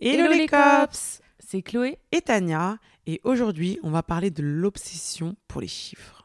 Hello, les cops. C'est Chloé. Et Tania, et aujourd'hui, on va parler de l'obsession pour les chiffres.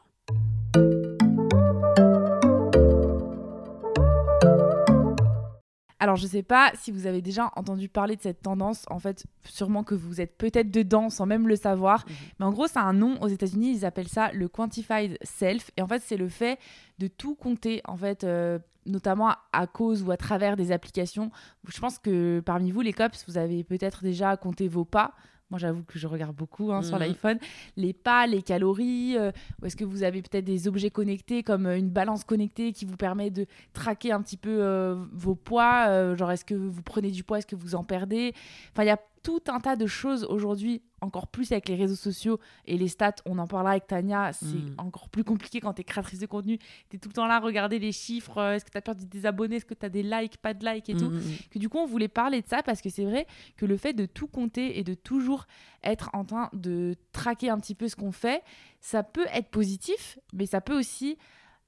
Alors, je sais pas si vous avez déjà entendu parler de cette tendance. En fait, sûrement que vous êtes peut-être dedans sans même le savoir. Mais en gros, c'est un nom aux États-Unis. Ils appellent ça le quantified self. Et en fait, c'est le fait de tout compter. En fait, euh, notamment à cause ou à travers des applications. Je pense que parmi vous, les cops, vous avez peut-être déjà compté vos pas. Moi, j'avoue que je regarde beaucoup hein, sur Mhm. l'iPhone. Les pas, les calories. euh, ou est-ce que vous avez peut-être des objets connectés comme euh, une balance connectée qui vous permet de traquer un petit peu euh, vos poids euh, Genre, est-ce que vous prenez du poids Est-ce que vous en perdez? Enfin, il y a tout un tas de choses aujourd'hui, encore plus avec les réseaux sociaux et les stats. On en parlera avec Tania. C'est Mm. encore plus compliqué quand tu es créatrice de contenu. Tu es tout le temps là à regarder les chiffres. euh, Est-ce que tu as perdu des abonnés Est-ce que tu as des likes Pas de likes et tout Mm, mm, que du coup on voulait parler de ça parce que c'est vrai que le fait de tout compter et de toujours être en train de traquer un petit peu ce qu'on fait, ça peut être positif, mais ça peut aussi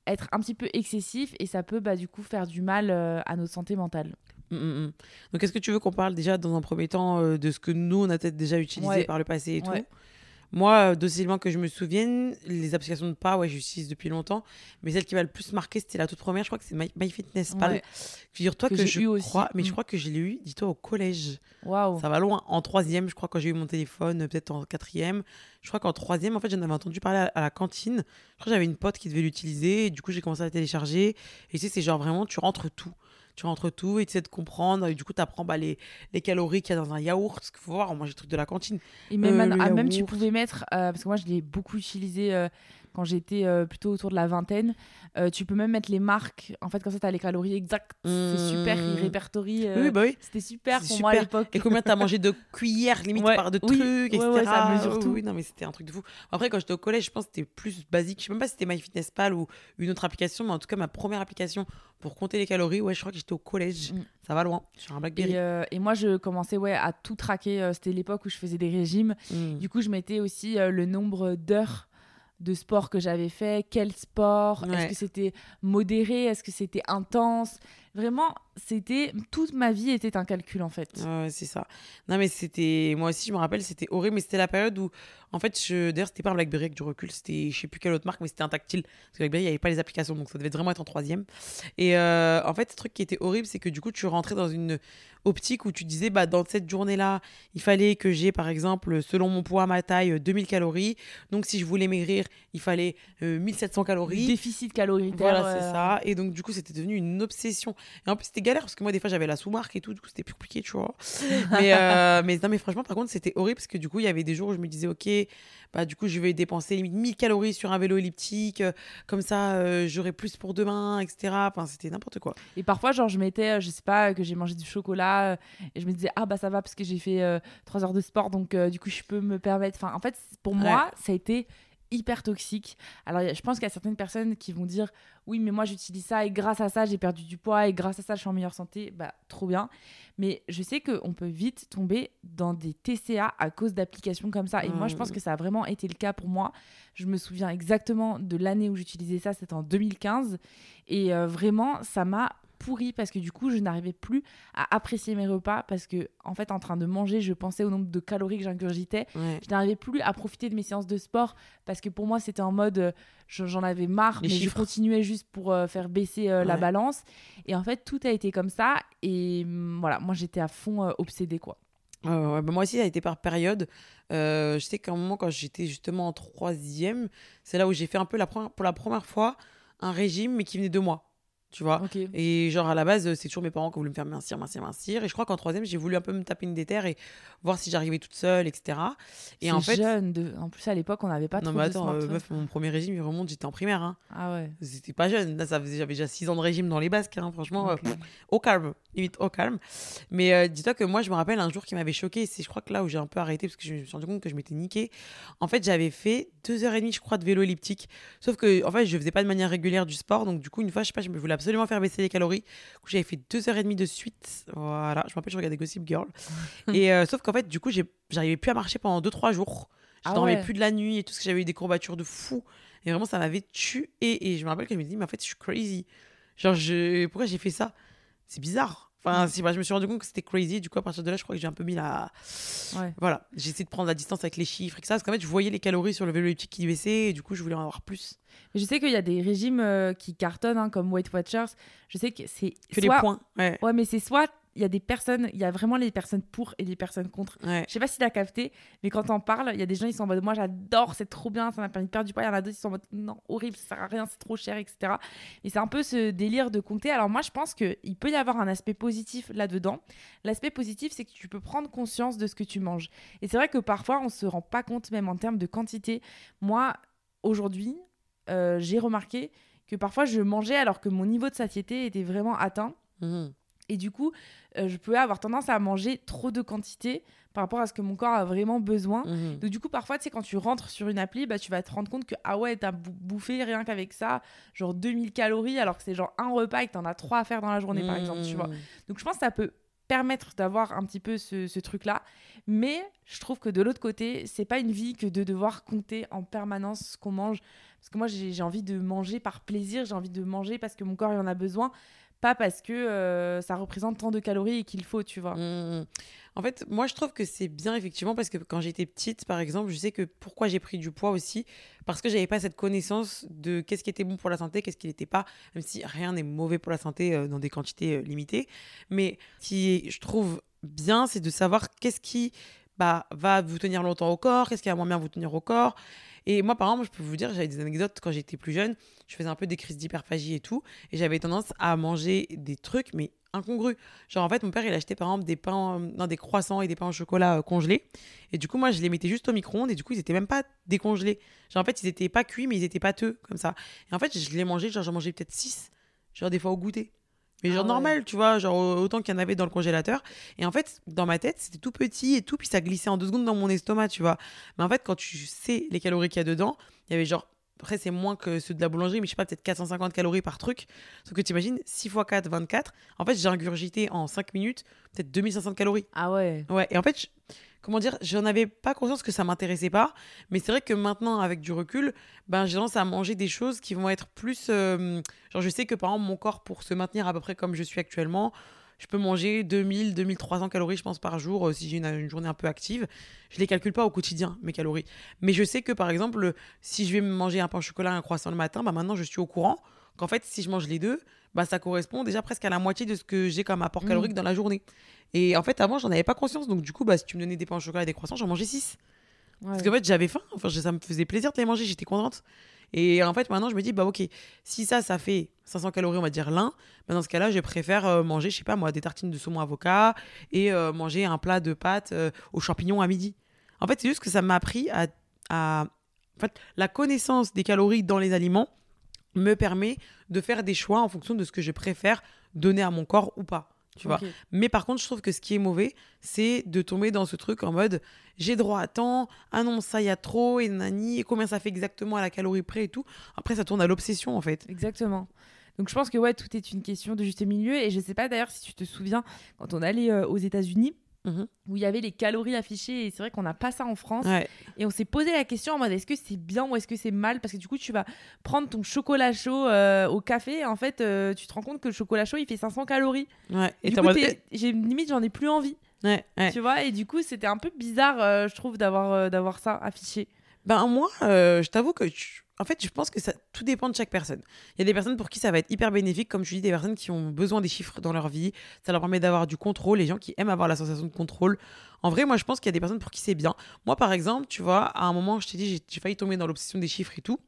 être un petit peu excessif et ça peut bah, du coup faire du mal euh, à notre santé mentale. Mm, mm, mm. Donc, est-ce que tu veux qu'on parle déjà dans un premier temps euh, de ce que nous, on a peut-être déjà utilisé Ouais. par le passé et Ouais. tout Moi, euh, docilement que je me souvienne, les applications de pas, ouais, j'utilise depuis longtemps. Mais celle qui m'a le plus marqué, c'était la toute première. Je crois que c'est My, MyFitnessPal. Ouais. Figure-toi Que je eu aussi. crois, mais je crois que je l'ai eu, dis-toi, au collège. Waouh. Ça va loin. En troisième, je crois, quand j'ai eu mon téléphone, euh, peut-être en quatrième. Je crois qu'en troisième, en fait, j'en avais entendu parler à, à la cantine. Je crois que j'avais une pote qui devait l'utiliser. Du coup, j'ai commencé à la télécharger. Et tu sais, c'est genre vraiment, tu rentres tout. Tu rentres tout et tu sais de comprendre. Et du coup, tu apprends bah, les, les calories qu'il y a dans un yaourt. Parce qu'il faut voir, on mange des trucs de la cantine. Et même, Euh, ah, même tu pouvais mettre, euh, parce que moi je l'ai beaucoup utilisé euh, quand j'étais euh, plutôt autour de la vingtaine, euh, tu peux même mettre les marques. En fait, comme ça, tu as les calories exactes. C'est super, ils Mmh. répertorient. euh, Oui, bah oui. C'était super moi à super. l'époque. Et combien t'as mangé de cuillères, limite, Ouais, par de oui, trucs, ouais, etc. ouais, ça mesure Oui, tout. oui, non, mais c'était un truc de fou. Après, quand j'étais au collège, je pense que c'était plus basique. Je sais même pas si c'était MyFitnessPal ou une autre application, mais en tout cas, ma première application pour compter les calories, ouais, je crois que j'étais au collège. Mm. Ça va loin, sur un Blackberry. Et, et moi, je commençais ouais, à tout traquer. C'était l'époque où je faisais des régimes. Mm. Du coup, je mettais aussi le nombre d'heures de sport que j'avais fait, quel sport, est-ce que c'était modéré, est-ce que c'était intense? Vraiment, c'était toute ma vie était un calcul en fait. Ouais, c'est ça. Non, mais c'était. Moi aussi, je me rappelle, c'était horrible, mais c'était la période où. En fait, je... d'ailleurs, c'était pas un Blackberry avec du recul, c'était je sais plus quelle autre marque, mais c'était un tactile. Parce que Blackberry, il n'y avait pas les applications, donc ça devait vraiment être en troisième. Et euh, en fait, le truc qui était horrible, c'est que du coup, tu rentrais dans une optique où tu disais, bah, dans cette journée-là, il fallait que j'ai, par exemple, selon mon poids, ma taille, 2000 calories. Donc, si je voulais maigrir, il fallait euh, 1700 Le calories. déficit calorique. Voilà, c'est ça. Et donc, du coup, c'était devenu une obsession. Et en plus, c'était galère parce que moi, des fois, j'avais la sous-marque et tout. Du coup, c'était plus compliqué, tu vois. mais, euh, mais non, mais franchement, par contre, c'était horrible parce que du coup, il y avait des jours où je me disais, OK, bah, du coup, je vais dépenser limite 1000 calories sur un vélo elliptique. euh, comme ça, euh, j'aurai plus pour demain, etc. Enfin, c'était n'importe quoi. Et parfois, genre, je mettais, je sais pas, que j'ai mangé du chocolat et je me disais, ah bah ça va parce que j'ai fait euh, trois heures de sport, donc du coup, je peux me permettre. Enfin, en fait, pour moi, ça a été hyper toxique. Alors, je pense qu'il y a certaines personnes qui vont dire, oui, mais moi, j'utilise ça et grâce à ça, j'ai perdu du poids et grâce à ça, je suis en meilleure santé. Bah, trop bien. Mais je sais qu'on peut vite tomber dans des TCA à cause d'applications comme ça. Et moi, je pense Mm. que ça a vraiment été le cas pour moi. Je me souviens exactement de l'année où j'utilisais ça, c'était en 2015. Et euh, vraiment, ça m'a pourri parce que du coup, je n'arrivais plus à apprécier mes repas parce que, en fait, en train de manger, je pensais au nombre de calories que j'ingurgitais. Ouais. Je n'arrivais plus à profiter de mes séances de sport parce que pour moi, c'était en mode euh, je- j'en avais marre, Les mais chiffres. je continuais juste pour euh, faire baisser euh, la balance. Et en fait, tout a été comme ça. Et hum, voilà, moi, j'étais à fond obsédée, quoi. Ouais, bah moi aussi, ça a été par période. Euh, je sais qu'à un moment, quand j'étais justement en troisième, c'est là où j'ai fait un peu la première, pour la première fois un régime, mais qui venait de moi. Tu vois. Et genre à la base, c'est toujours mes parents qui voulaient me faire mincir, mincir, mincir. Et je crois qu'en troisième, j'ai voulu un peu me taper une déterre et voir si j'arrivais toute seule, etc. Et en fait, jeune. De... En plus, à l'époque, on n'avait pas non trop mais de attends, euh, meuf, mon premier régime, il remonte, j'étais en primaire. Hein. Ah ouais. C'était pas jeune. Là, ça faisait, j'avais déjà 6 ans de régime dans les basques, hein, franchement. euh, au calme, limite au calme. Mais euh, dis-toi que moi, je me rappelle un jour qui m'avait choqué. C'est, je crois que là où j'ai un peu arrêté parce que je me suis rendu compte que je m'étais niqué. En fait, j'avais fait deux heures et demie, je crois, de vélo elliptique. Sauf que, en fait, je faisais pas de manière régulière du sport. Donc, du coup, une fois, je sais pas, je me voulais absolument faire baisser les calories. Du coup, j'avais fait deux heures et demie de suite. Voilà. Je me rappelle, je regardais Gossip Girl. et euh, sauf qu'en fait, du coup, j'arrivais plus à marcher pendant deux, trois jours. Je Ah dormais ouais. plus de la nuit et tout, parce que j'avais eu des courbatures de fou. Et vraiment, ça m'avait tué. Et je me rappelle que je me dis, mais en fait, je suis crazy. Genre, je... pourquoi j'ai fait ça? C'est bizarre. Enfin, pas, je me suis rendu compte que c'était crazy. Du coup, à partir de là, je crois que j'ai un peu mis la. Ouais. Voilà, j'ai essayé de prendre la distance avec les chiffres et que ça, parce qu'en fait, je voyais les calories sur le vélo elliptique qui baissaient et du coup, je voulais en avoir plus. Je sais qu'il y a des régimes euh, qui cartonnent, hein, comme Weight Watchers. Je sais que c'est Que soit... les points. Ouais. Ouais, mais c'est soit il y a des personnes, il y a vraiment les personnes pour et les personnes contre. Ouais. Je sais pas si t'as capté, mais quand on parle, il y a des gens ils sont en mode moi j'adore, c'est trop bien, ça m'a permis de perdre du poids. Il y en a d'autres qui sont en mode non horrible, ça sert à rien, c'est trop cher, etc. Et c'est un peu ce délire de compter. Alors moi je pense que il peut y avoir un aspect positif là-dedans. L'aspect positif c'est que tu peux prendre conscience de ce que tu manges. Et c'est vrai que parfois on se rend pas compte même en termes de quantité. Moi aujourd'hui euh, j'ai remarqué que parfois je mangeais alors que mon niveau de satiété était vraiment atteint. Mhm. Et du coup, euh, je pouvais avoir tendance à manger trop de quantité par rapport à ce que mon corps a vraiment besoin. Mhm. Donc du coup, parfois, tu sais, quand tu rentres sur une appli, bah, tu vas te rendre compte que, ah ouais, t'as bou- bouffé rien qu'avec ça, genre 2000 calories, alors que c'est genre un repas et que t'en as trois à faire dans la journée, par exemple, tu vois. Mhm. Donc je pense que ça peut permettre d'avoir un petit peu ce, ce truc-là. Mais je trouve que de l'autre côté, c'est pas une vie que de devoir compter en permanence ce qu'on mange. Parce que moi, j'ai j'ai envie de manger par plaisir, j'ai envie de manger parce que mon corps il en a besoin, pas parce que euh, ça représente tant de calories qu'il faut, tu vois. Mhm. En fait, moi, je trouve que c'est bien, effectivement, parce que quand j'étais petite, par exemple, je sais que pourquoi j'ai pris du poids aussi, parce que j'avais pas cette connaissance de qu'est-ce qui était bon pour la santé, qu'est-ce qui n'était pas, même si rien n'est mauvais pour la santé euh, dans des quantités euh, limitées. Mais qui, je trouve bien, c'est de savoir qu'est-ce qui bah, va vous tenir longtemps au corps, qu'est-ce qui va moins bien vous tenir au corps. Et moi, par exemple, je peux vous dire, j'avais des anecdotes quand j'étais plus jeune, je faisais un peu des crises d'hyperphagie et tout, et j'avais tendance à manger des trucs, mais incongrus. Genre, en fait, mon père, il achetait par exemple des pains, euh, des croissants et des pains au chocolat euh, congelés. Et du coup, moi, je les mettais juste au micro-ondes et du coup, ils étaient même pas décongelés. Genre, en fait, ils étaient pas cuits, mais ils étaient pâteux, comme ça. Et en fait, je les mangeais, genre, j'en mangeais peut-être 6, genre des fois au goûter. Mais Ah genre ouais. normal, tu vois, genre autant qu'il y en avait dans le congélateur. Et en fait, dans ma tête, c'était tout petit et tout, puis ça glissait en deux secondes dans mon estomac, tu vois. Mais en fait, quand tu sais les calories qu'il y a dedans, il y avait genre, après c'est moins que ceux de la boulangerie, mais je sais pas, peut-être 450 calories par truc. Sauf que tu imagines, 6 x 4, 24. En fait, j'ai ingurgité en 5 minutes, peut-être 2500 calories. Ah ouais. Ouais, et en fait, je- comment dire, j'en avais pas conscience que ça m'intéressait pas, mais c'est vrai que maintenant, avec du recul, ben, j'ai tendance à manger des choses qui vont être plus. euh, genre, je sais que par exemple, mon corps, pour se maintenir à peu près comme je suis actuellement, je peux manger 2000, 2300 calories, je pense, par jour euh, si j'ai une, une journée un peu active. Je les calcule pas au quotidien, mes calories. Mais je sais que par exemple, si je vais manger un pain au chocolat, un croissant le matin, bah maintenant je suis au courant qu'en fait, si je mange les deux, bah ça correspond déjà presque à la moitié de ce que j'ai comme apport Mm. calorique dans la journée. Et en fait, avant, j'en avais pas conscience. Donc, du coup, bah, si tu me donnais des pains au chocolat et des croissants, j'en mangeais 6. Ouais. Parce qu'en fait, j'avais faim. Enfin, je- ça me faisait plaisir de les manger. J'étais contente. Et en fait, maintenant, je me dis, bah, ok, si ça, ça fait 500 calories, on va dire l'un, bah, dans ce cas-là, je préfère euh, manger, je sais pas moi, des tartines de saumon avocat et euh, manger un plat de pâtes euh, aux champignons à midi. En fait, c'est juste que ça m'a appris à, à- En fait, la connaissance des calories dans les aliments me permet de faire des choix en fonction de ce que je préfère donner à mon corps ou pas. Tu vois mais par contre, je trouve que ce qui est mauvais, c'est de tomber dans ce truc en mode j'ai droit à tant, ah non, ça y a trop, et nani, et combien ça fait exactement à la calorie près et tout. Après, ça tourne à l'obsession en fait. Exactement. Donc je pense que ouais, tout est une question de juste milieu. Et je sais pas d'ailleurs si tu te souviens, quand on allait euh, aux États-Unis, Mhm. où il y avait les calories affichées, et c'est vrai qu'on n'a pas ça en France. Ouais. Et on s'est posé la question en mode est-ce que c'est bien ou est-ce que c'est mal? Parce que du coup, tu vas prendre ton chocolat chaud euh, au café, et en fait, euh, tu te rends compte que le chocolat chaud, il fait 500 calories. Ouais. Et du coup, t'es- j'ai limite, j'en ai plus envie. ouais. Tu vois? Et du coup, c'était un peu bizarre, euh, je trouve, d'avoir d'avoir ça affiché. Ben moi, je t'avoue que, je- en fait, je pense que ça tout dépend de chaque personne. Il y a des personnes pour qui ça va être hyper bénéfique, comme je dis, des personnes qui ont besoin des chiffres dans leur vie. Ça leur permet d'avoir du contrôle. Les gens qui aiment avoir la sensation de contrôle. En vrai, moi, je pense qu'il y a des personnes pour qui c'est bien. Moi, par exemple, tu vois, à un moment, je t'ai dit, j'ai- failli tomber dans l'obsession des chiffres et tout.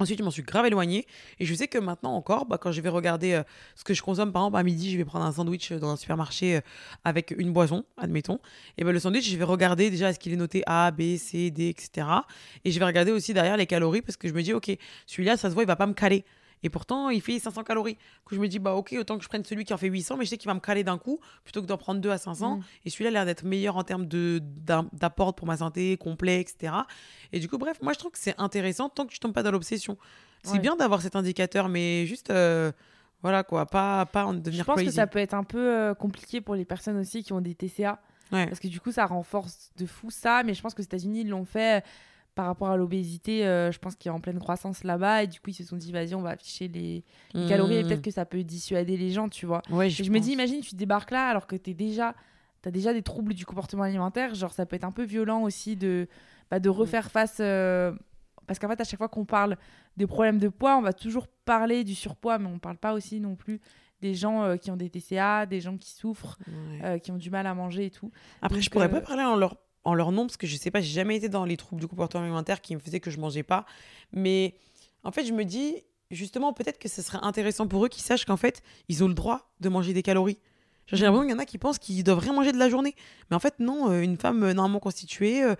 Ensuite, je m'en suis grave éloignée. Et je sais que maintenant encore, bah, quand je vais regarder euh, ce que je consomme, par exemple, à midi, je vais prendre un sandwich dans un supermarché euh, avec une boisson, admettons. Et ben le sandwich, je vais regarder déjà est-ce qu'il est noté A, B, C, D, etc. Et je vais regarder aussi derrière les calories parce que je me dis, OK, celui-là, ça se voit, il va pas me caler. Et pourtant, il fait 500 calories. Que je me dis, bah ok, autant que je prenne celui qui en fait 800, mais je sais qu'il va me caler d'un coup plutôt que d'en prendre deux à 500. Mm. Et celui-là a l'air d'être meilleur en termes d'apport pour ma santé, complet, etc. Et du coup, bref, moi je trouve que c'est intéressant tant que tu tombes pas dans l'obsession. C'est Ouais. bien d'avoir cet indicateur, mais juste, euh, voilà quoi, pas, pas en Je devenir pense que ça peut être un peu euh, compliqué pour les personnes aussi qui ont des TCA. Ouais. Parce que du coup, ça renforce de fou ça. Mais je pense que aux États-Unis, l'ont fait par rapport à l'obésité. euh, je pense qu'il est en pleine croissance là-bas. Et du coup, ils se sont dit, vas-y, on va afficher les, les calories. Et Mmh. peut-être que ça peut dissuader les gens, tu vois. Ouais, Et je me dis, imagine, tu débarques là alors que tu déjà. T'as déjà des troubles du comportement alimentaire, genre ça peut être un peu violent aussi de, bah, de refaire face. euh, Parce qu'en fait, à chaque fois qu'on parle des problèmes de poids, on va toujours parler du surpoids, mais on parle pas aussi non plus des gens euh, qui ont des TCA, des gens qui souffrent, Ouais. qui ont du mal à manger et tout. Après, je pourrais pas parler en leur, en leur nom parce que je sais pas, j'ai jamais été dans les troubles du comportement alimentaire qui me faisaient que je mangeais pas. Mais en fait, je me dis, justement, peut-être que ce serait intéressant pour eux qu'ils sachent qu'en fait, ils ont le droit de manger des calories. J'ai l'impression qu'il y en a qui pensent qu'ils doivent rien manger de la journée. Mais en fait, non, euh, une femme euh, normalement constituée, euh,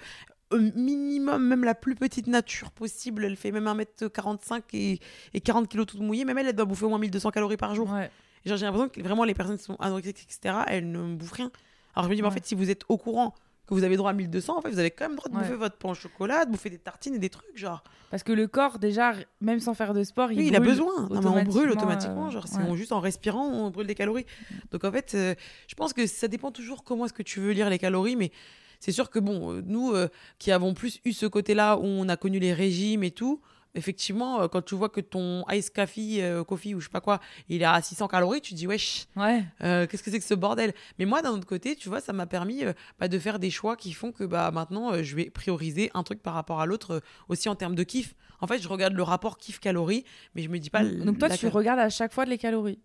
au minimum, même la plus petite nature possible, elle fait même 1m45 et, et 40 kg toute mouillée, même elle, elle doit bouffer au moins 1200 calories par jour. Ouais. J'ai l'impression que vraiment les personnes qui sont anorexiques, etc., elles ne bouffent rien. Alors je me dis, mais en fait, si vous êtes au courant que vous avez droit à 1200, en fait, vous avez quand même droit de Ouais. bouffer votre pain au chocolat, de bouffer des tartines et des trucs, genre. Parce que le corps, déjà, même sans faire de sport, il, Oui, il a besoin. Non, mais on brûle automatiquement. euh, genre, c'est ouais. on- juste en respirant, on brûle des calories. Donc, en fait, euh, je pense que ça dépend toujours comment est-ce que tu veux lire les calories, mais c'est sûr que, bon, euh, nous euh, qui avons plus eu ce côté-là où on a connu les régimes et tout, effectivement, euh, quand tu vois que ton ice coffee, euh, coffee ou je sais pas quoi, il est à 600 calories, tu te dis, wesh. Ouais. Euh, qu'est-ce que c'est que ce bordel? Mais moi, d'un autre côté, tu vois, ça m'a permis euh, bah, de faire des choix qui font que bah, maintenant, je vais prioriser un truc par rapport à l'autre, aussi en termes de kiff. En fait, je regarde le rapport kiff-calorie, mais je me dis pas. Donc toi, tu cal- regardes à chaque fois les calories?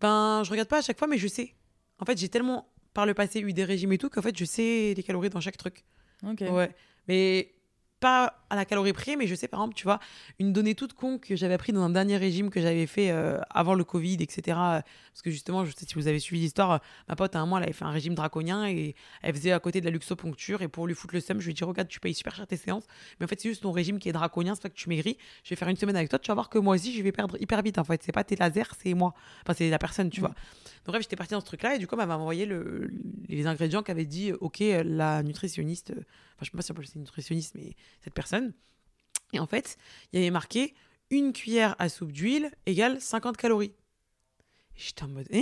Ben, je regarde pas à chaque fois, mais je sais. En fait, j'ai tellement, par le passé, eu des régimes et tout, qu'en fait, je sais les calories dans chaque truc. Ok. Ouais. Mais pas à la calorie près, mais je sais, par exemple, tu vois, une donnée toute con que j'avais appris dans un dernier régime que j'avais fait euh, avant le Covid, etc. euh, Parce que justement, je sais si vous avez suivi l'histoire, euh, ma pote, à un mois, elle avait fait un régime draconien et elle faisait à côté de la luxoponcture. Et pour lui foutre le seum, je lui ai dit, regarde, tu payes super cher tes séances. Mais en fait, c'est juste ton régime qui est draconien, c'est pas que tu maigris. Je vais faire une semaine avec toi, tu vas voir que moi aussi, je vais perdre hyper vite. En fait, c'est pas tes lasers, c'est moi. Enfin, c'est la personne, tu Mm. vois. Donc, bref, j'étais partie dans ce truc-là et du coup, elle m'a envoyé le, les ingrédients qu'avait dit, OK, la nutritionniste, enfin, je sais pas si on peut nutritionniste, mais cette personne. Et en fait, il y avait marqué une cuillère à soupe d'huile égale 50 calories. J'étais en mode, hein?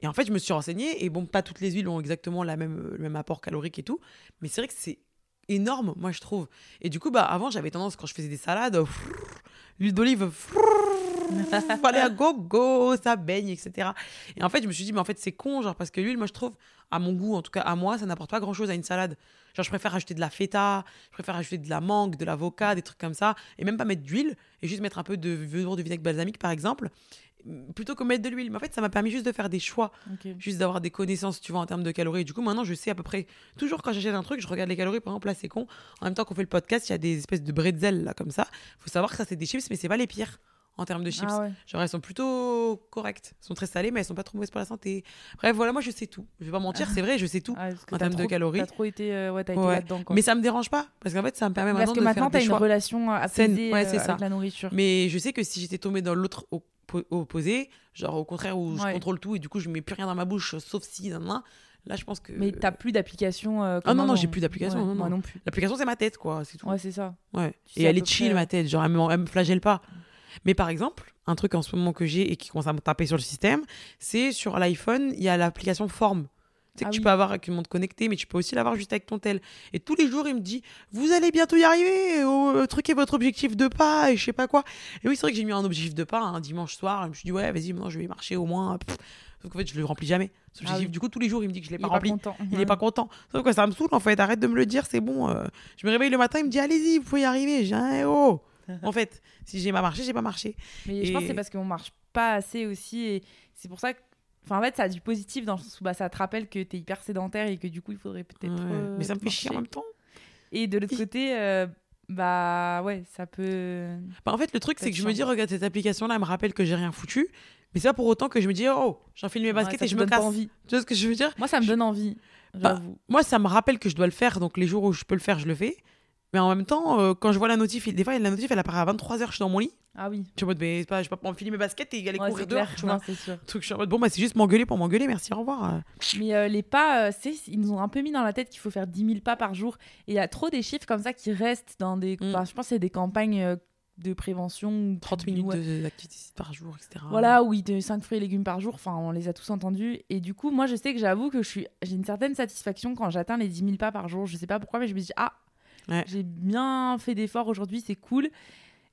Et en fait, je me suis renseignée, et bon, pas toutes les huiles ont exactement la même, le même apport calorique et tout, mais c'est vrai que c'est énorme, moi, je trouve. Et du coup, bah, avant, j'avais tendance, quand je faisais des salades, l'huile d'olive, frrr, fallait à gogo, ça baigne, etc. Et en fait, je me suis dit, mais en fait, c'est con, genre, parce que l'huile, moi, je trouve, à mon goût, en tout cas à moi, ça n'apporte pas grand-chose à une salade. Genre, je préfère ajouter de la feta, je préfère ajouter de la mangue, de l'avocat, des trucs comme ça, et même pas mettre d'huile, et juste mettre un peu de velours de vinaigre balsamique, par exemple, plutôt que mettre de l'huile. Mais en fait, ça m'a permis juste de faire des choix, juste d'avoir des connaissances, tu vois, en termes de calories. Du coup, maintenant, je sais à peu près, toujours quand j'achète un truc, je regarde les calories, par exemple, là, c'est con. En même temps qu'on fait le podcast, il y a des espèces de bretzels, là, comme ça. faut savoir que ça, c'est des chips, mais c'est pas les pires en termes de chips. Ah ouais. Genre, elles sont plutôt correctes. Elles sont très salées, mais elles sont pas trop mauvaises pour la santé. Bref, voilà, moi, je sais tout. Je vais pas mentir, c'est vrai, je sais tout. Ah, en termes de calories. T'as trop été, euh, ouais, été Ouais. là-dedans. Mais ça me dérange pas, parce qu'en fait, ça me permet Parce maintenant que de maintenant, faire des une choix. relation Saine. apaisée Ouais, euh, avec la nourriture. Mais je sais que si j'étais tombée dans l'autre oppo- opposé, genre au contraire où je contrôle tout et du coup je mets plus rien dans ma bouche sauf si nan, nan, là je pense que Mais t'as plus d'application. euh, Ah non, non, j'ai plus d'application, Ouais, non, Moi non. plus. l'application c'est ma tête quoi, c'est tout. Ouais, c'est ça. Ouais. Tu Et elle est chill près, ma euh, tête, genre elle me, elle me flagelle pas. Mais par exemple, un truc en ce moment que j'ai et qui commence à me taper sur le système, c'est sur l'iPhone, il y a l'application Form. Tu sais que Ah tu peux avoir avec une montre connectée, mais tu peux aussi l'avoir juste avec ton tel. Et tous les jours, il me dit Vous allez bientôt y arriver, euh, truquez votre objectif de pas, et je sais pas quoi. Et oui, c'est vrai que j'ai mis un objectif de pas un dimanche soir. Et je me suis dit Ouais, vas-y, maintenant je vais marcher au moins. Pff. Sauf qu'en fait, je le remplis jamais. ce Ah oui. Du coup, tous les jours, il me dit que je l'ai pas est rempli. Il est pas content. Sauf que ça me saoule en fait. Arrête de me le dire, c'est bon. euh. Je me réveille le matin, il me dit allez-y, vous pouvez y arriver. J'ai un oh. en fait, si j'ai pas marché, j'ai pas marché. Mais je pense que c'est parce qu'on marche pas assez aussi. Et c'est pour ça que. Enfin, en fait, ça a du positif dans le sens où bah, ça te rappelle que t'es hyper sédentaire et que du coup, il faudrait peut-être. Ouais. euh, Mais ça me fait chier en même temps. Et de l'autre côté, euh, bah ouais, ça peut. Bah, en fait, le truc, c'est que je me dis, regarde, cette application-là, elle me rappelle que j'ai rien foutu. Mais c'est pas pour autant que je me dis, oh, j'enfile mes baskets et je me casse. envie. Tu vois ce que je veux dire? Moi, ça me Je- donne envie. Bah. Moi, ça me rappelle que je dois le faire. Donc, les jours où je peux le faire, je le fais. Mais en même temps, euh, quand je vois la notif, des fois, la notif, elle apparaît à 23h, je suis dans mon lit. Ah oui. Je suis en mode, mais pas, je peux pas enfiler mes baskets et aller Ouais, courir dehors, clair. tu vois. je suis en mode, bon, bah, c'est juste m'engueuler pour m'engueuler, merci, au revoir. Mais euh, les pas, euh, c'est, ils nous ont un peu mis dans la tête qu'il faut faire 10 000 pas par jour. Et il y a trop des chiffres comme ça qui restent dans des. Mm. je pense que c'est des campagnes euh, de prévention. ou 30 du- minutes ouais. de- d'activité par jour, etc. Voilà, oui, de 5 fruits et légumes par jour. Enfin, on les a tous entendus. Et du coup, moi, je sais que j'avoue que je suis, j'ai une certaine satisfaction quand j'atteins les 10 000 pas par jour. Je sais pas pourquoi, mais je me dis, ah, Ouais. j'ai bien fait d'efforts aujourd'hui, c'est cool.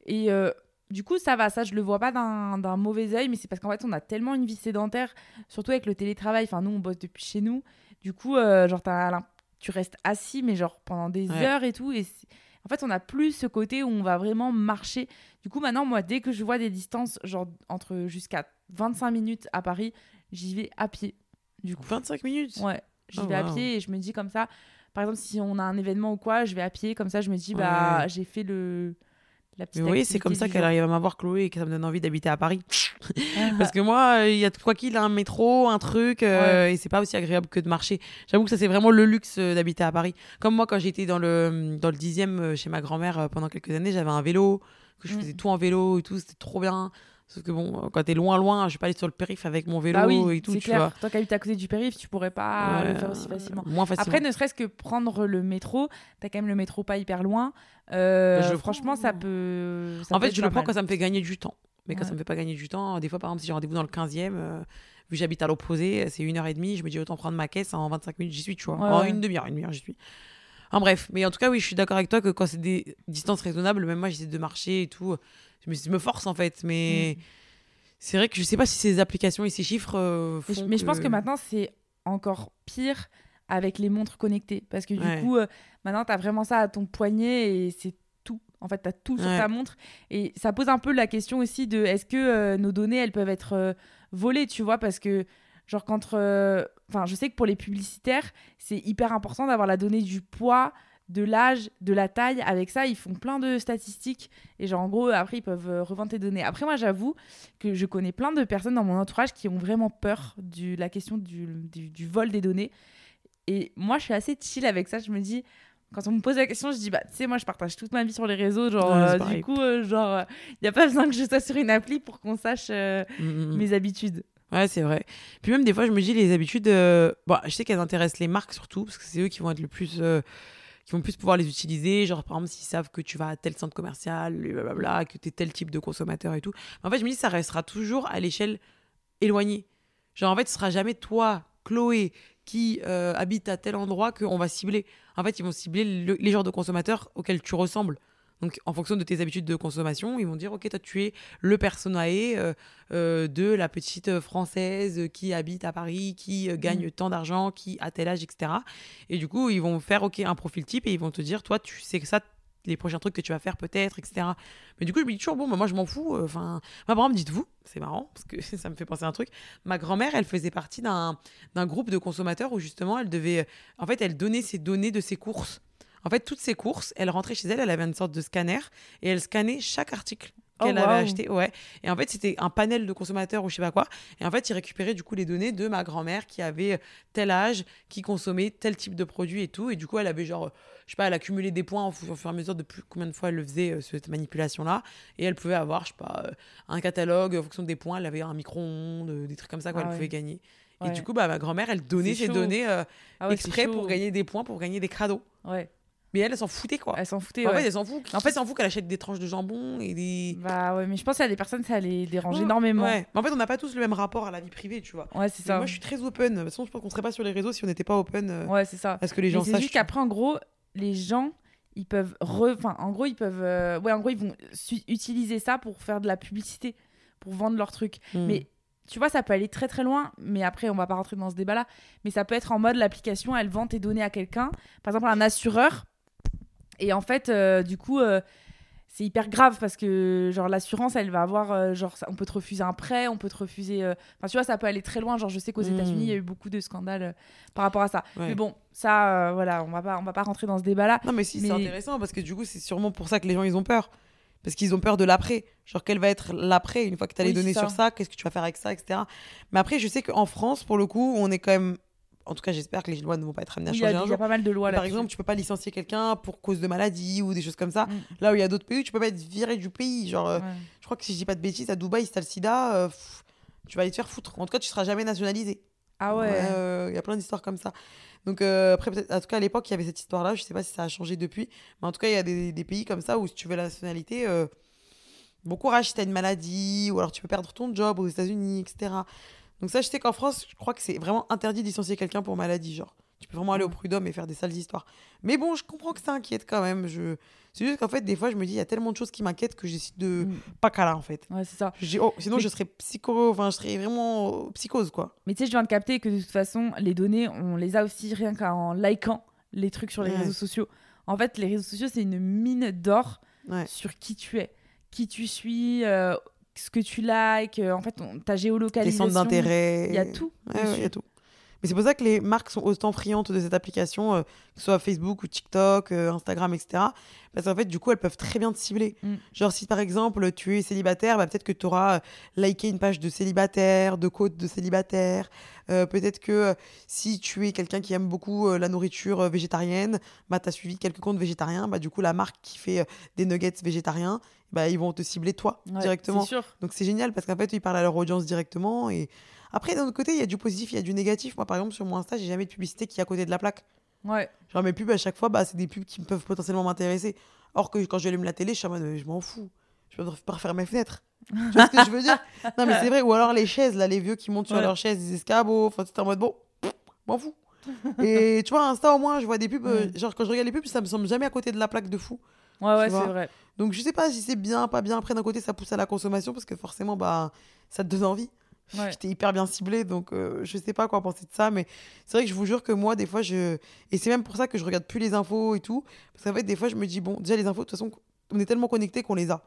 Et euh, du coup, ça va, ça, je le vois pas d'un mauvais œil, mais c'est parce qu'en fait, on a tellement une vie sédentaire, surtout avec le télétravail. Enfin, nous, on bosse depuis chez nous. Du coup, euh, genre, tu restes assis, mais genre pendant des Ouais. heures et tout. Et en fait, on n'a plus ce côté où on va vraiment marcher. Du coup, maintenant, moi, dès que je vois des distances, genre entre jusqu'à 25 minutes à Paris, j'y vais à pied. Du coup, 25 minutes? ouais, j'y Oh, vais à pied et je me dis comme ça. Par exemple, si on a un événement ou quoi, je vais à pied. Comme ça, je me dis, bah, Ouais. j'ai fait le. La petite Mais oui, c'est comme ça qu'elle arrive à m'avoir Chloé et que ça me donne envie d'habiter à Paris. Ah, Parce que moi, il y a quoi qu'il a un métro, un truc, euh, et c'est pas aussi agréable que de marcher. J'avoue que ça, c'est vraiment le luxe euh, d'habiter à Paris. Comme moi, quand j'étais dans le, dans le 10e euh, chez ma grand-mère euh, pendant quelques années, j'avais un vélo, que je Mm. faisais tout en vélo et tout, c'était trop bien. Sauf que bon, quand t'es loin, loin, je vais pas aller sur le périph' avec mon vélo Bah oui, et tout, c'est tu clair. vois. Qui habites à côté du périph', tu pourrais pas Ouais, le faire aussi facilement. Moins facilement. Après, ne serait-ce que prendre le métro, t'as quand même le métro pas hyper loin. Euh, Bah, je franchement, prends. ça peut. ça en peut fait, je le prends mal. quand ça me fait gagner du temps. Mais quand Ouais. ça me fait pas gagner du temps, des fois, par exemple, si j'ai rendez-vous dans le 15e, euh, vu que j'habite à l'opposé, c'est une heure et demie, je me dis autant prendre ma caisse en 25 minutes, j'y suis, tu vois. Ouais, en une demi-heure, une demi-heure, j'y suis. En bref, mais en tout cas, oui, je suis d'accord avec toi que quand c'est des distances raisonnables, même moi, j'essaie de marcher et tout. Je me, je me force en fait, Mm. mais c'est vrai que je sais pas si ces applications et ces chiffres. euh, Mais je, font mais je pense que maintenant, c'est encore pire avec les montres connectées. Parce que du Ouais. coup, euh, maintenant, tu as vraiment ça à ton poignet et c'est tout. En fait, tu as tout sur ta montre. Et ça pose un peu la question aussi de est-ce que euh, nos données, elles peuvent être volées, tu vois? Parce que, genre, quand. euh, Enfin, je sais que pour les publicitaires, c'est hyper important d'avoir la donnée du poids, de l'âge, de la taille. Avec ça, ils font plein de statistiques. Et genre, en gros, après, ils peuvent euh, revendre tes données. Après, moi, j'avoue que je connais plein de personnes dans mon entourage qui ont vraiment peur de la question du, du, du vol des données. Et moi, je suis assez chill avec ça. Je me dis, quand on me pose la question, je dis, bah, tu sais, moi, je partage toute ma vie sur les réseaux. Genre, Ouais, euh, du coup, euh, genre, il n'y a pas besoin que je sois sur une appli pour qu'on sache Mm, mm, mm. mes habitudes. Ouais, c'est vrai. Puis même des fois, je me dis les habitudes. euh, Bon, je sais qu'elles intéressent les marques surtout, parce que c'est eux qui vont être le plus. euh, qui vont plus pouvoir les utiliser. Genre, par exemple, s'ils savent que tu vas à tel centre commercial, blablabla, que tu es tel type de consommateur et tout. En fait, je me dis, ça restera toujours à l'échelle éloignée. Genre, en fait, ce sera jamais toi, Chloé, qui euh, habite à tel endroit qu'on va cibler. En fait, ils vont cibler le- les genres de consommateurs auxquels tu ressembles. Donc, en fonction de tes habitudes de consommation, ils vont dire, OK, toi, tu es le personae euh, euh, de la petite française qui habite à Paris, qui euh, gagne tant d'argent, qui a tel âge, etc. Et du coup, ils vont faire OK un profil type et ils vont te dire, toi, tu sais que ça, les prochains trucs que tu vas faire peut-être, etc. Mais du coup, je me dis toujours, bon, bah, moi, je m'en fous. euh, Enfin, ma dites-vous, c'est marrant, parce que ça me fait penser à un truc. Ma grand-mère, elle faisait partie d'un d'un groupe de consommateurs où justement, elle devait. En fait, elle donnait ses données de ses courses. En fait, toutes ses courses, elle rentrait chez elle, elle avait une sorte de scanner et elle scannait chaque article Oh, qu'elle avait acheté. Ouais. Et en fait, c'était un panel de consommateurs ou je sais pas quoi. Et en fait, il récupérait du coup les données de ma grand-mère qui avait tel âge, qui consommait tel type de produit et tout. Et du coup, elle avait genre, euh, je sais pas, elle accumulait des points au fu- au fur et à mesure de plus combien de fois elle le faisait, euh, cette manipulation-là. Et elle pouvait avoir, je sais pas, euh, un catalogue en fonction des points. Elle avait un micro-ondes, euh, des trucs comme ça Ah qu'elle ouais. pouvait gagner. Et du coup, bah, ma grand-mère, elle donnait ses chaud. données euh, Ah ouais, exprès pour gagner des points, pour gagner des cadeaux. Ouais, Mais elle, elle s'en foutait quoi. elle s'en foutait. en ouais. fait, elle s'en fout. En fait, elle s'en fout qu'elle achète des tranches de jambon et des. Bah ouais, mais je pense qu'il y a des personnes, ça les dérange Ouais, énormément. Ouais, Ouais. Mais en fait, on n'a pas tous le même rapport à la vie privée, tu vois. c'est Mais ça. Moi, je suis très open. De toute façon, je pense qu'on serait pas sur les réseaux si on n'était pas open euh, Ouais, c'est ça. à ce que les gens c'est juste qu'après, en gros, les gens, ils peuvent. re- Enfin, en gros, ils peuvent. euh, Ouais, en gros, ils vont utiliser ça pour faire de la publicité, pour vendre leurs trucs. Hmm. Mais tu vois, ça peut aller très très loin, mais après, on va pas rentrer dans ce débat-là. Mais ça peut être en mode l'application, elle vend tes données à quelqu'un, par exemple un assureur. Et en fait, euh, du coup, euh, c'est hyper grave parce que genre l'assurance elle va avoir euh, genre ça- on peut te refuser un prêt on peut te refuser enfin tu vois ça peut aller très loin genre je sais qu'aux Mm. États-Unis il y a eu beaucoup de scandales par rapport à ça Ouais. mais bon ça voilà on va pas on va pas rentrer dans ce débat là Non, mais si, c'est intéressant parce que du coup, c'est sûrement pour ça que les gens, ils ont peur. Parce qu'ils ont peur de l'après. Genre, quel va être l'après une fois que tu as les Oui, données ça. sur ça? Qu'est-ce que tu vas faire avec ça, etc. Mais après, je sais qu'en France, pour le coup, on est quand même. En tout cas, j'espère que les lois ne vont pas être amenées à il y, a, changer un il y a jour. pas mal de lois Par là exemple, tu peux pas licencier quelqu'un pour cause de maladie ou des choses comme ça. Mm. Là où il y a d'autres pays, tu peux pas être viré du pays. Genre, euh, je crois que si je dis pas de bêtises, à Dubaï, si t'as le sida, euh, pff, tu vas aller te faire foutre. En tout cas, tu seras jamais nationalisé. ah ouais, euh, Il y a plein d'histoires comme ça. Donc, euh, après, en tout cas, à l'époque, il y avait cette histoire-là. Je sais pas si ça a changé depuis. Mais en tout cas, il y a des, des pays comme ça où, si tu veux la nationalité, bon courage si t'as une maladie ou alors tu peux perdre ton job aux États-Unis, etc. Donc, ça, je sais qu'en France, je crois que c'est vraiment interdit de licencier quelqu'un pour maladie. Genre, tu peux vraiment aller au prud'homme et faire des sales histoires. Mais bon, je comprends que ça inquiète quand même. Je... C'est juste qu'en fait, des fois, je me dis, il y a tellement de choses qui m'inquiètent que j'essaie de Mm. pas câlin, en fait. ouais c'est ça Je dis, oh, sinon, Mais- je serais psycho, enfin, je serais vraiment psychose, quoi. mais tu sais je viens de capter que de toute façon les données on les a aussi rien qu'en likant les trucs sur les Ouais. réseaux sociaux en fait les réseaux sociaux c'est une mine d'or Ouais. sur qui tu es, qui tu suis, euh, ce que tu likes, euh, en fait, on- ta Les géolocalisation. centres d'intérêt. Il y a tout. Ouais, ouais, il y a tout. C'est pour ça que les marques sont autant friandes de cette application, euh, que ce soit Facebook ou TikTok, euh, Instagram, etc. Parce qu'en fait, du coup, elles peuvent très bien te cibler. Mm. Genre, si par exemple, tu es célibataire, bah, peut-être que tu auras liké une page de célibataire, de côte de célibataire. Euh, peut-être que euh, si tu es quelqu'un qui aime beaucoup euh, la nourriture euh, végétarienne, bah, tu as suivi quelques comptes végétariens. Bah, du coup, la marque qui fait euh, des nuggets végétariens, bah, ils vont te cibler toi Ouais, directement. Sûr. Donc c'est génial parce qu'en fait, ils parlent à leur audience directement. Et après, d'un autre côté, il y a du positif, il y a du négatif. Moi, par exemple, sur mon Insta, j'ai jamais de publicité qui est à côté de la plaque. Ouais. Genre, mes pubs, à chaque fois, bah, c'est des pubs qui peuvent potentiellement m'intéresser. Or que quand j'allume la télé, je suis en mode, je m'en fous. Je peux pas refaire mes fenêtres. tu vois ce que je veux dire? Non, mais c'est vrai. Ou alors les chaises, là, les vieux qui montent sur Ouais. leurs chaises, des escabeaux. Enfin, c'est en mode, bon, m'en fous. Et tu vois, Insta, au moins, je vois des pubs. euh, genre, quand je regarde les pubs, ça me semble jamais à côté de la plaque de fou. Ouais, ouais, c'est vrai. Donc je sais pas si c'est bien, pas bien. Après d'un côté ça pousse à la consommation parce que forcément bah ça te donne envie. Ouais. J'étais hyper bien ciblée donc euh, je sais pas quoi penser de ça mais c'est vrai que je vous jure que moi des fois je et c'est même pour ça que je regarde plus les infos et tout parce qu'en fait des fois je me dis bon déjà les infos de toute façon on est tellement connectés qu'on les a.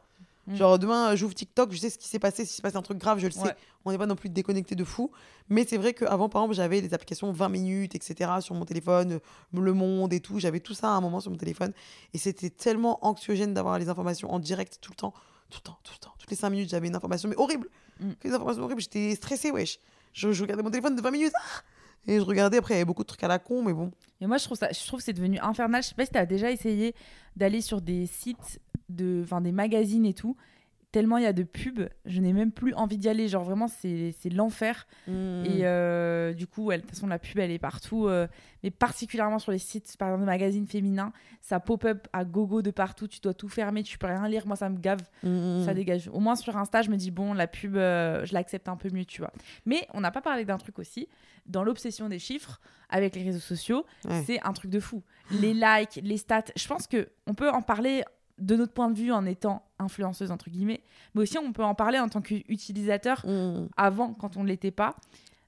Mm. Genre demain j'ouvre TikTok, je sais ce qui s'est passé, s'il se passe un truc grave, je le sais. Ouais. On n'est pas non plus déconnecté de fou. Mais c'est vrai qu'avant, par exemple, j'avais des applications 20 minutes, etc. sur mon téléphone, euh, Le Monde et tout. J'avais tout ça à un moment sur mon téléphone. Et c'était tellement anxiogène d'avoir les informations en direct tout le temps. Tout le temps, tout le temps. Toutes les 5 minutes, j'avais une information, mais horrible. Mm. Informations horribles. J'étais stressée, wesh. Je, je regardais mon téléphone de 20 minutes. ah et je regardais, après, il y avait beaucoup de trucs à la con, mais bon. Et moi, je trouve ça, je trouve que c'est devenu infernal. Je sais pas si tu as déjà essayé d'aller sur des sites, de, enfin des magazines et tout. Tellement il y a de pubs, je n'ai même plus envie d'y aller. Genre vraiment, c'est l'enfer. Mm. Et euh, du coup, de toute façon, la pub, elle est partout. euh, mais particulièrement sur les sites, par exemple, de magazines féminins, ça pop-up à gogo de partout. Tu dois tout fermer, tu peux rien lire. Moi, ça me gave. Mm, Ça dégage. Au moins sur Insta, je me dis, bon, la pub, euh, je l'accepte un peu mieux, tu vois. Mais on n'a pas parlé d'un truc aussi. Dans l'obsession des chiffres, avec les réseaux sociaux, Ouais. c'est un truc de fou. Les likes, les stats, je pense que on peut en parler de notre point de vue en étant influenceuse, entre guillemets, mais aussi on peut en parler en tant qu'utilisateur Mm. avant, quand on ne l'était pas.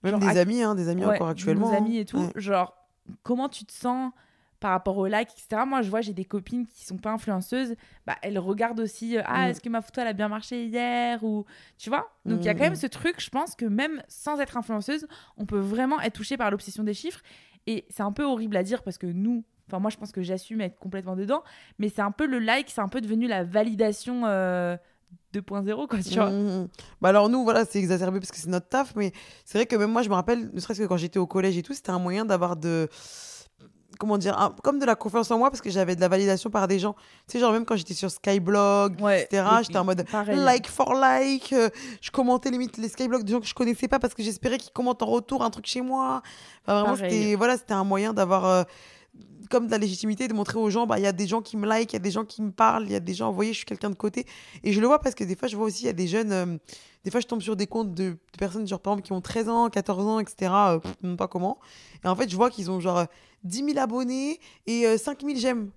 Même Genre, des à- amis, hein, des amis Ouais, encore actuellement. Hein. amis et tout. Ouais. Genre, comment tu te sens par rapport aux likes, etc. Moi, je vois, j'ai des copines qui sont pas influenceuses. Bah, elles regardent aussi, euh, ah, Mm. est-ce que ma photo, elle a bien marché hier Ou, tu vois Donc, il y a Mm, quand même ce truc, je pense que même sans être influenceuse, on peut vraiment être touché par l'obsession des chiffres. Et c'est un peu horrible à dire parce que nous, enfin, moi, je pense que j'assume être complètement dedans. Mais c'est un peu le like, c'est un peu devenu la validation euh, 2.0, quoi, tu vois. Mhm. Bah alors nous, voilà, c'est exacerbé parce que c'est notre taf, mais c'est vrai que même moi, je me rappelle, ne serait-ce que quand j'étais au collège et tout, c'était un moyen d'avoir de... Comment dire un- Comme de la confiance en moi parce que j'avais de la validation par des gens. Tu sais, genre même quand j'étais sur Skyblog, Ouais, etc., j'étais en mode Pareil. like for like. euh, je commentais limite les Skyblogs de gens que je connaissais pas parce que j'espérais qu'ils commentent en retour un truc chez moi. Enfin, vraiment, c'était voilà, c'était un moyen d'avoir... euh, comme de la légitimité, de montrer aux gens, bah, il y a des gens qui me like, il y a des gens qui me parlent, il y a des gens, vous voyez, je suis quelqu'un de côté. Et je le vois parce que des fois, je vois aussi, il y a des jeunes, euh, des fois, je tombe sur des comptes de, de personnes, genre, par exemple, qui ont 13 ans, 14 ans, etc., euh, pff, même pas comment. Et en fait, je vois qu'ils ont, genre, euh, 10 000 abonnés et euh, 5 000 j'aime.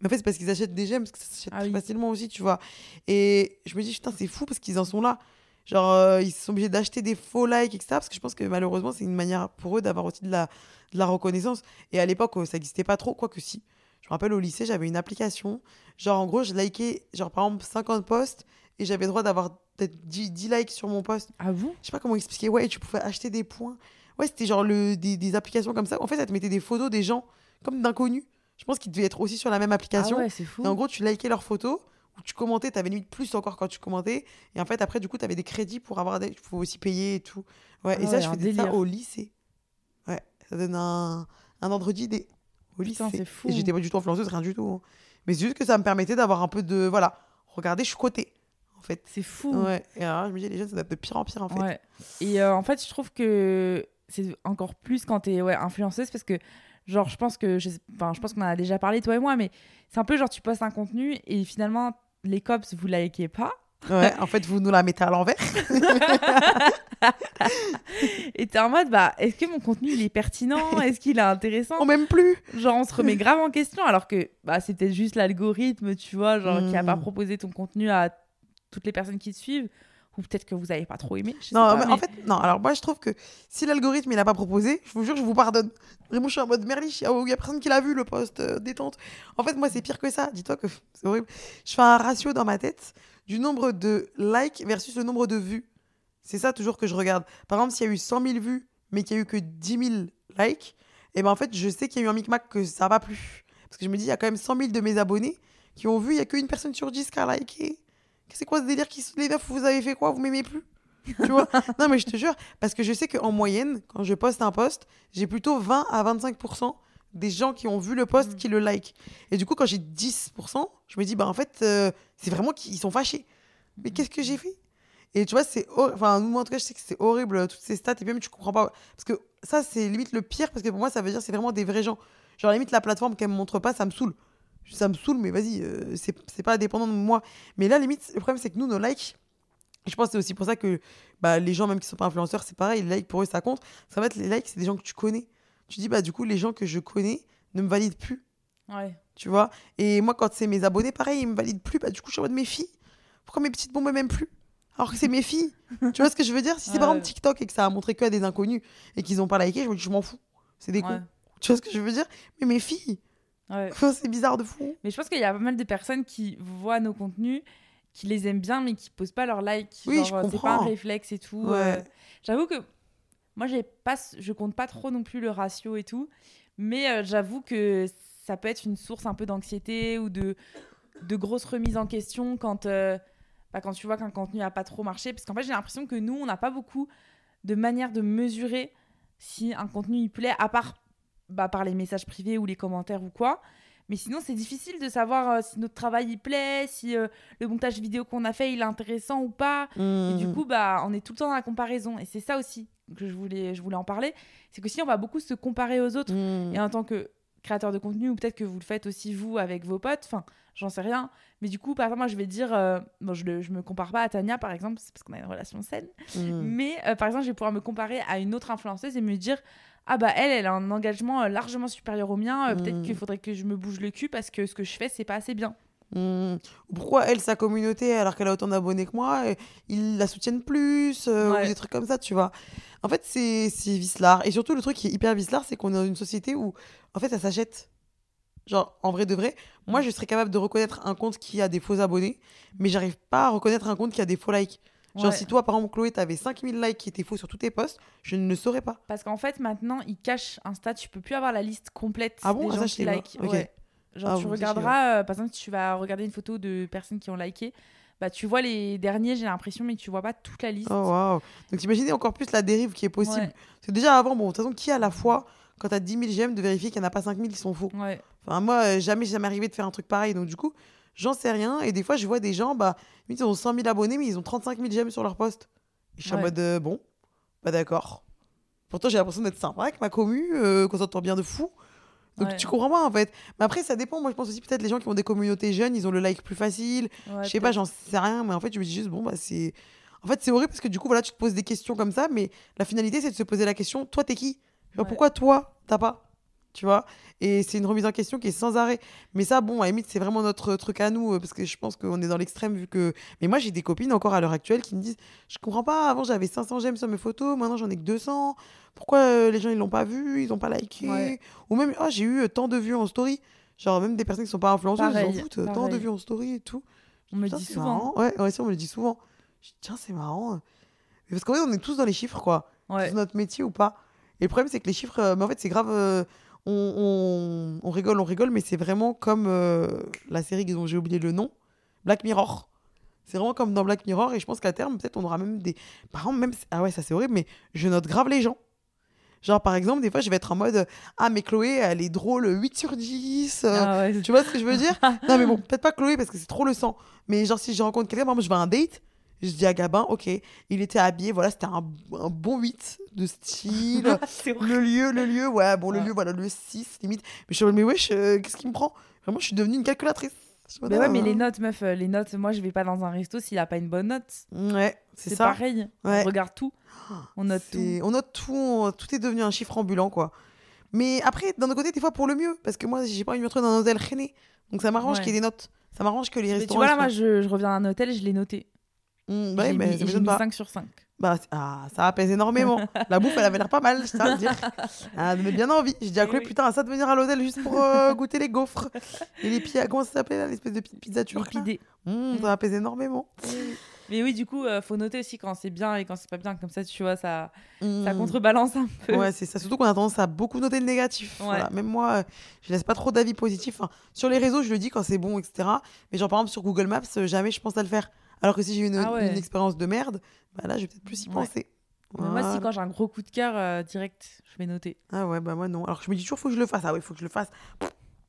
Mais en fait, c'est parce qu'ils achètent des j'aime, parce que ça s'achète Ah oui. facilement aussi, tu vois. Et je me dis, putain, c'est fou parce qu'ils en sont là. Genre, euh, ils sont obligés d'acheter des faux likes, etc. Parce que je pense que malheureusement, c'est une manière pour eux d'avoir aussi de la, de la reconnaissance. Et à l'époque, euh, ça n'existait pas trop, quoique si. Je me rappelle au lycée, j'avais une application. Genre, en gros, je likais, genre, par exemple, 50 posts et j'avais le droit d'avoir peut-être 10, 10 likes sur mon post. Ah vous Je sais pas comment expliquer. Ouais, tu pouvais acheter des points. Ouais, c'était genre le, des, des applications comme ça. En fait, ça te mettait des photos des gens, comme d'inconnus. Je pense qu'ils devaient être aussi sur la même Ah application. ouais, c'est fou. Et en gros, tu likais leurs photos, ou tu commentais, tu avais limite plus encore quand tu commentais. Et en fait, après, du coup, tu avais des crédits pour avoir des. Il faut aussi payer et tout. Ouais, et Ah ça, je faisais ça délire. au lycée. Ouais, ça donne un, un ordre d'idée. Au Putain, lycée. c'est fou. Et j'étais pas du tout influenceuse, rien du tout. hein. Mais c'est juste que ça me permettait d'avoir un peu de. Voilà, regardez, je suis cotée, en fait. C'est fou. Ouais, et alors, je me dis, les jeunes, ça être de pire en pire, en fait. Ouais. Et euh, en fait, je trouve que c'est encore plus quand t'es ouais, influenceuse parce que, genre, je pense que, je, enfin, je pense qu'on en a déjà parlé, toi et moi, mais c'est un peu genre, tu postes un contenu et finalement, les cops, vous likez pas. Ouais, en fait, vous nous la mettez à l'envers. Et t'es en mode, bah, est-ce que mon contenu, il est pertinent? Est-ce qu'il est intéressant? On m'aime plus. Genre, on se remet grave en question alors que, bah, c'est peut-être juste l'algorithme, tu vois, genre, qui a Mm. pas proposé ton contenu à toutes les personnes qui te suivent. Ou peut-être que vous avez pas trop aimé. je sais Non, pas, mais mais- en fait, non. Alors, moi, je trouve que si l'algorithme, il n'a pas proposé, je vous jure, je vous pardonne. Vraiment, je suis en mode merliche. Il n'y a personne qui l'a vu, le post euh, détente. En fait, moi, c'est pire que ça. Dis-toi que c'est horrible. Je fais un ratio dans ma tête du nombre de likes versus le nombre de vues. C'est ça toujours que je regarde. Par exemple, s'il y a eu 100 000 vues, mais qu'il n'y a eu que 10 000 likes, et ben en fait, je sais qu'il y a eu un micmac que ça va plus. Parce que je me dis, il y a quand même 100 000 de mes abonnés qui ont vu, il n'y a qu'une personne sur 10 qui a liké. C'est quoi ce délire qui se les meufs, vous avez fait quoi? Vous m'aimez plus? Tu vois? Non, mais je te jure, parce que je sais qu'en moyenne, quand je poste un post, j'ai plutôt 20 à 25% des gens qui ont vu le post Mm. qui le like. Et du coup, quand j'ai 10%, je me dis, bah en fait, euh, c'est vraiment qu'ils sont fâchés. Mais qu'est-ce que j'ai fait? Et tu vois, c'est. Enfin, moi, en tout cas, je sais que c'est horrible, toutes ces stats, et puis même, tu comprends pas. Parce que ça, c'est limite le pire, parce que pour moi, ça veut dire que c'est vraiment des vrais gens. Genre, limite, la plateforme qu'elle me montre pas, ça me saoule. Ça me saoule, mais vas-y, euh, c'est c'est pas dépendant de moi. Mais là, limite, le problème, c'est que nous, nos likes, je pense que c'est aussi pour ça que bah, les gens, même qui sont pas influenceurs, c'est pareil, les likes, pour eux, ça compte. Ça va être les likes, c'est des gens que tu connais. Tu dis, bah, du coup, les gens que je connais ne me valident plus, Ouais. tu vois? Et moi, quand c'est mes abonnés, pareil, ils me valident plus. Bah, du coup, je suis en mode, mes filles, pourquoi mes petites bombes m'aiment plus? Alors que c'est mes filles. tu vois ce que je veux dire? Si c'est par Ouais. exemple TikTok et que ça a montré que à des inconnus et qu'ils ont pas liké, je me dis, je m'en fous. C'est des Ouais. cons. Tu vois ce que je veux dire? Mais mes filles, Ouais. c'est bizarre de fou. Mais je pense qu'il y a pas mal de personnes qui voient nos contenus, qui les aiment bien, mais qui posent pas leur like. Oui, Genre, je euh, C'est pas comprends. un réflexe et tout. Ouais. euh. J'avoue que moi, j'ai pas, je compte pas trop non plus le ratio et tout, mais euh, j'avoue que ça peut être une source un peu d'anxiété ou de, de grosses remises en question quand, euh, bah, quand tu vois qu'un contenu a pas trop marché. Parce qu'en fait, j'ai l'impression que nous, on n'a pas beaucoup de manière de mesurer si un contenu il plaît, à part bah, par les messages privés ou les commentaires ou quoi. Mais sinon, c'est difficile de savoir euh, si notre travail il plaît, si euh, le montage vidéo qu'on a fait il est intéressant ou pas. Et du Mhm. coup, bah, on est tout le temps dans la comparaison. Et c'est ça aussi que je voulais, je voulais en parler. C'est que si on va beaucoup se comparer aux autres, Mhm. et en tant que créateur de contenu, ou peut-être que vous le faites aussi vous avec vos potes, enfin, j'en sais rien. Mais du coup, par exemple, moi, je vais dire, euh, bon, je, je me compare pas à Tania, par exemple, c'est parce qu'on a une relation saine. Mhm. Mais par exemple, je vais pouvoir me comparer à une autre influenceuse et me dire ah bah elle, elle a un engagement euh, largement supérieur au mien. euh, Peut-être Mm. qu'il faudrait que je me bouge le cul parce que ce que je fais, c'est pas assez bien. Hmm. Pourquoi elle, sa communauté, alors qu'elle a autant d'abonnés que moi, et ils la soutiennent plus, euh, Ouais. ou des trucs comme ça, tu vois. En fait, c'est c'est vicelard. Et surtout, le truc qui est hyper vicelard, c'est qu'on est dans une société où, en fait, ça s'achète. Genre, en vrai de vrai, moi, je serais capable de reconnaître un compte qui a des faux abonnés, mais j'arrive pas à reconnaître un compte qui a des faux likes. Genre, Ouais. si toi, par exemple, Chloé, t'avais 5000 likes qui étaient faux sur tous tes posts, je ne le saurais pas. Parce qu'en fait, maintenant, ils cachent Insta. Tu peux plus avoir la liste complète Ah bon? des Ah, gens ça, qui like. Ouais. Genre, Ah tu bon, regarderas, euh, par exemple, si tu vas regarder une photo de personnes qui ont liké, bah, tu vois les derniers, j'ai l'impression, mais tu vois pas toute la liste. Oh, waouh. Donc, imaginez encore plus la dérive qui est possible. Ouais. C'est déjà avant, bon, de toute façon, qui a la foi, quand t'as 10 000 j'aime, de vérifier qu'il n'y en a pas 5 000 qui sont faux? Ouais. Enfin, moi, euh, jamais, jamais arrivé de faire un truc pareil. Donc, du coup, j'en sais rien. Et des fois, je vois des gens, bah, ils ont 100 000 abonnés, mais ils ont 35 000 j'aime sur leur post. Et je suis en mode, euh, bon, bah d'accord. Pourtant, j'ai l'impression d'être sympa avec ma commu, euh, qu'on s'entend bien de fou. Donc, Ouais. tu comprends pas, en fait. Mais après, ça dépend. Moi, je pense aussi, peut-être, les gens qui ont des communautés jeunes, ils ont le like plus facile. Ouais, je sais pas, j'en sais rien. Mais en fait, je me dis juste, bon, bah, c'est. En fait, c'est horrible parce que du coup, voilà, tu te poses des questions comme ça, mais la finalité, c'est de se poser la question, toi, t'es qui? Genre, Ouais. Pourquoi toi, t'as pas? Tu vois Et c'est une remise en question qui est sans arrêt. Mais ça, bon, à la limite, c'est vraiment notre truc à nous, euh, parce que je pense qu'on est dans l'extrême, vu que. Mais moi, j'ai des copines encore à l'heure actuelle qui me disent Je comprends pas, avant, j'avais 500 j'aime sur mes photos, maintenant, j'en ai que 200. Pourquoi euh, les gens, ils l'ont pas vu, ils ont pas liké? Ouais. Ou même, oh, j'ai eu euh, tant de vues en story. Genre, même des personnes qui sont pas influenceuses, ils s'en foutent. Tant de vues en story et tout. On me le dit souvent. marrant. Ouais, ouais, on me le dit souvent. Je dis, tiens, c'est marrant. Mais parce qu'en fait, on est tous dans les chiffres, quoi. Ouais. C'est notre métier ou pas. Et le problème, c'est que les chiffres, mais en fait, c'est grave. On, on- on rigole, on rigole, mais c'est vraiment comme euh, la série dont j'ai oublié le nom, Black Mirror. C'est vraiment comme dans Black Mirror, et je pense qu'à terme, peut-être, on aura même des. Par exemple, même. Ah ouais, ça c'est horrible, mais je note grave les gens. Genre, par exemple, des fois, je vais être en mode Ah, mais Chloé, elle est drôle 8 sur 10. euh, Ah ouais. tu vois ce que je veux dire? Non, mais bon, peut-être pas Chloé parce que c'est trop le sang. Mais genre, si je rencontre quelqu'un, par exemple, je vais à un date, je dis à Gabin, ok, il était habillé, voilà, c'était un, un bon 8 de style. Le lieu, le lieu, ouais, bon, le lieu, voilà, le 6, limite. Mais je suis mais wesh, euh, qu'est-ce qui me prend? Vraiment, je suis devenue une calculatrice. Mais ouais, ah, mais les notes, meuf, euh, les notes, moi je vais pas dans un resto s'il a pas une bonne note. Ouais, c'est C'est ça. pareil. Ouais. On regarde tout. On note tout. On note tout, on- tout est devenu un chiffre ambulant, quoi. Mais après, d'un autre côté, des fois pour le mieux, parce que moi, j'ai pas envie de me retrouver dans un hôtel rené. Donc ça m'arrange Ouais. qu'il y ait des notes. Ça m'arrange que les Mais tu restaurants. vois, là, moi, je, je reviens à un hôtel, je l'ai noté. Mmh, oui, mais mis- ça mis pas. 5 sur 5. Bah, ah, ça apaise énormément. La bouffe, elle avait l'air pas mal, je tiens à dire. Elle donnait bien envie. J'ai dit à Eh Chloé, oui. putain, à ça de venir à l'hôtel juste pour euh, goûter les gaufres. Et les pieds, comment ça s'appelait là, l'espèce de pi- pizza turque. Mmh, Ça apaise énormément. Mais oui, du coup, euh, faut noter aussi quand c'est bien et quand c'est pas bien. Comme ça, tu vois, ça, ça Mmh. contrebalance un peu. Ouais, c'est ça. Surtout qu'on a tendance à beaucoup noter le négatif. Ouais. Voilà. Même moi, euh, je laisse pas trop d'avis positifs. Enfin, sur les réseaux, je le dis quand c'est bon, etc. Mais genre, par exemple, sur Google Maps, euh, jamais je pense à le faire. Alors que si j'ai eu une, Ah ouais. une expérience de merde, bah là, je vais peut-être plus y Ouais. penser. Mais Moi, si quand j'ai un gros coup de cœur, euh, direct, je vais noter. Ah ouais, bah moi non. Alors que je me dis toujours, faut que je le fasse. Ah ouais, faut que je le fasse.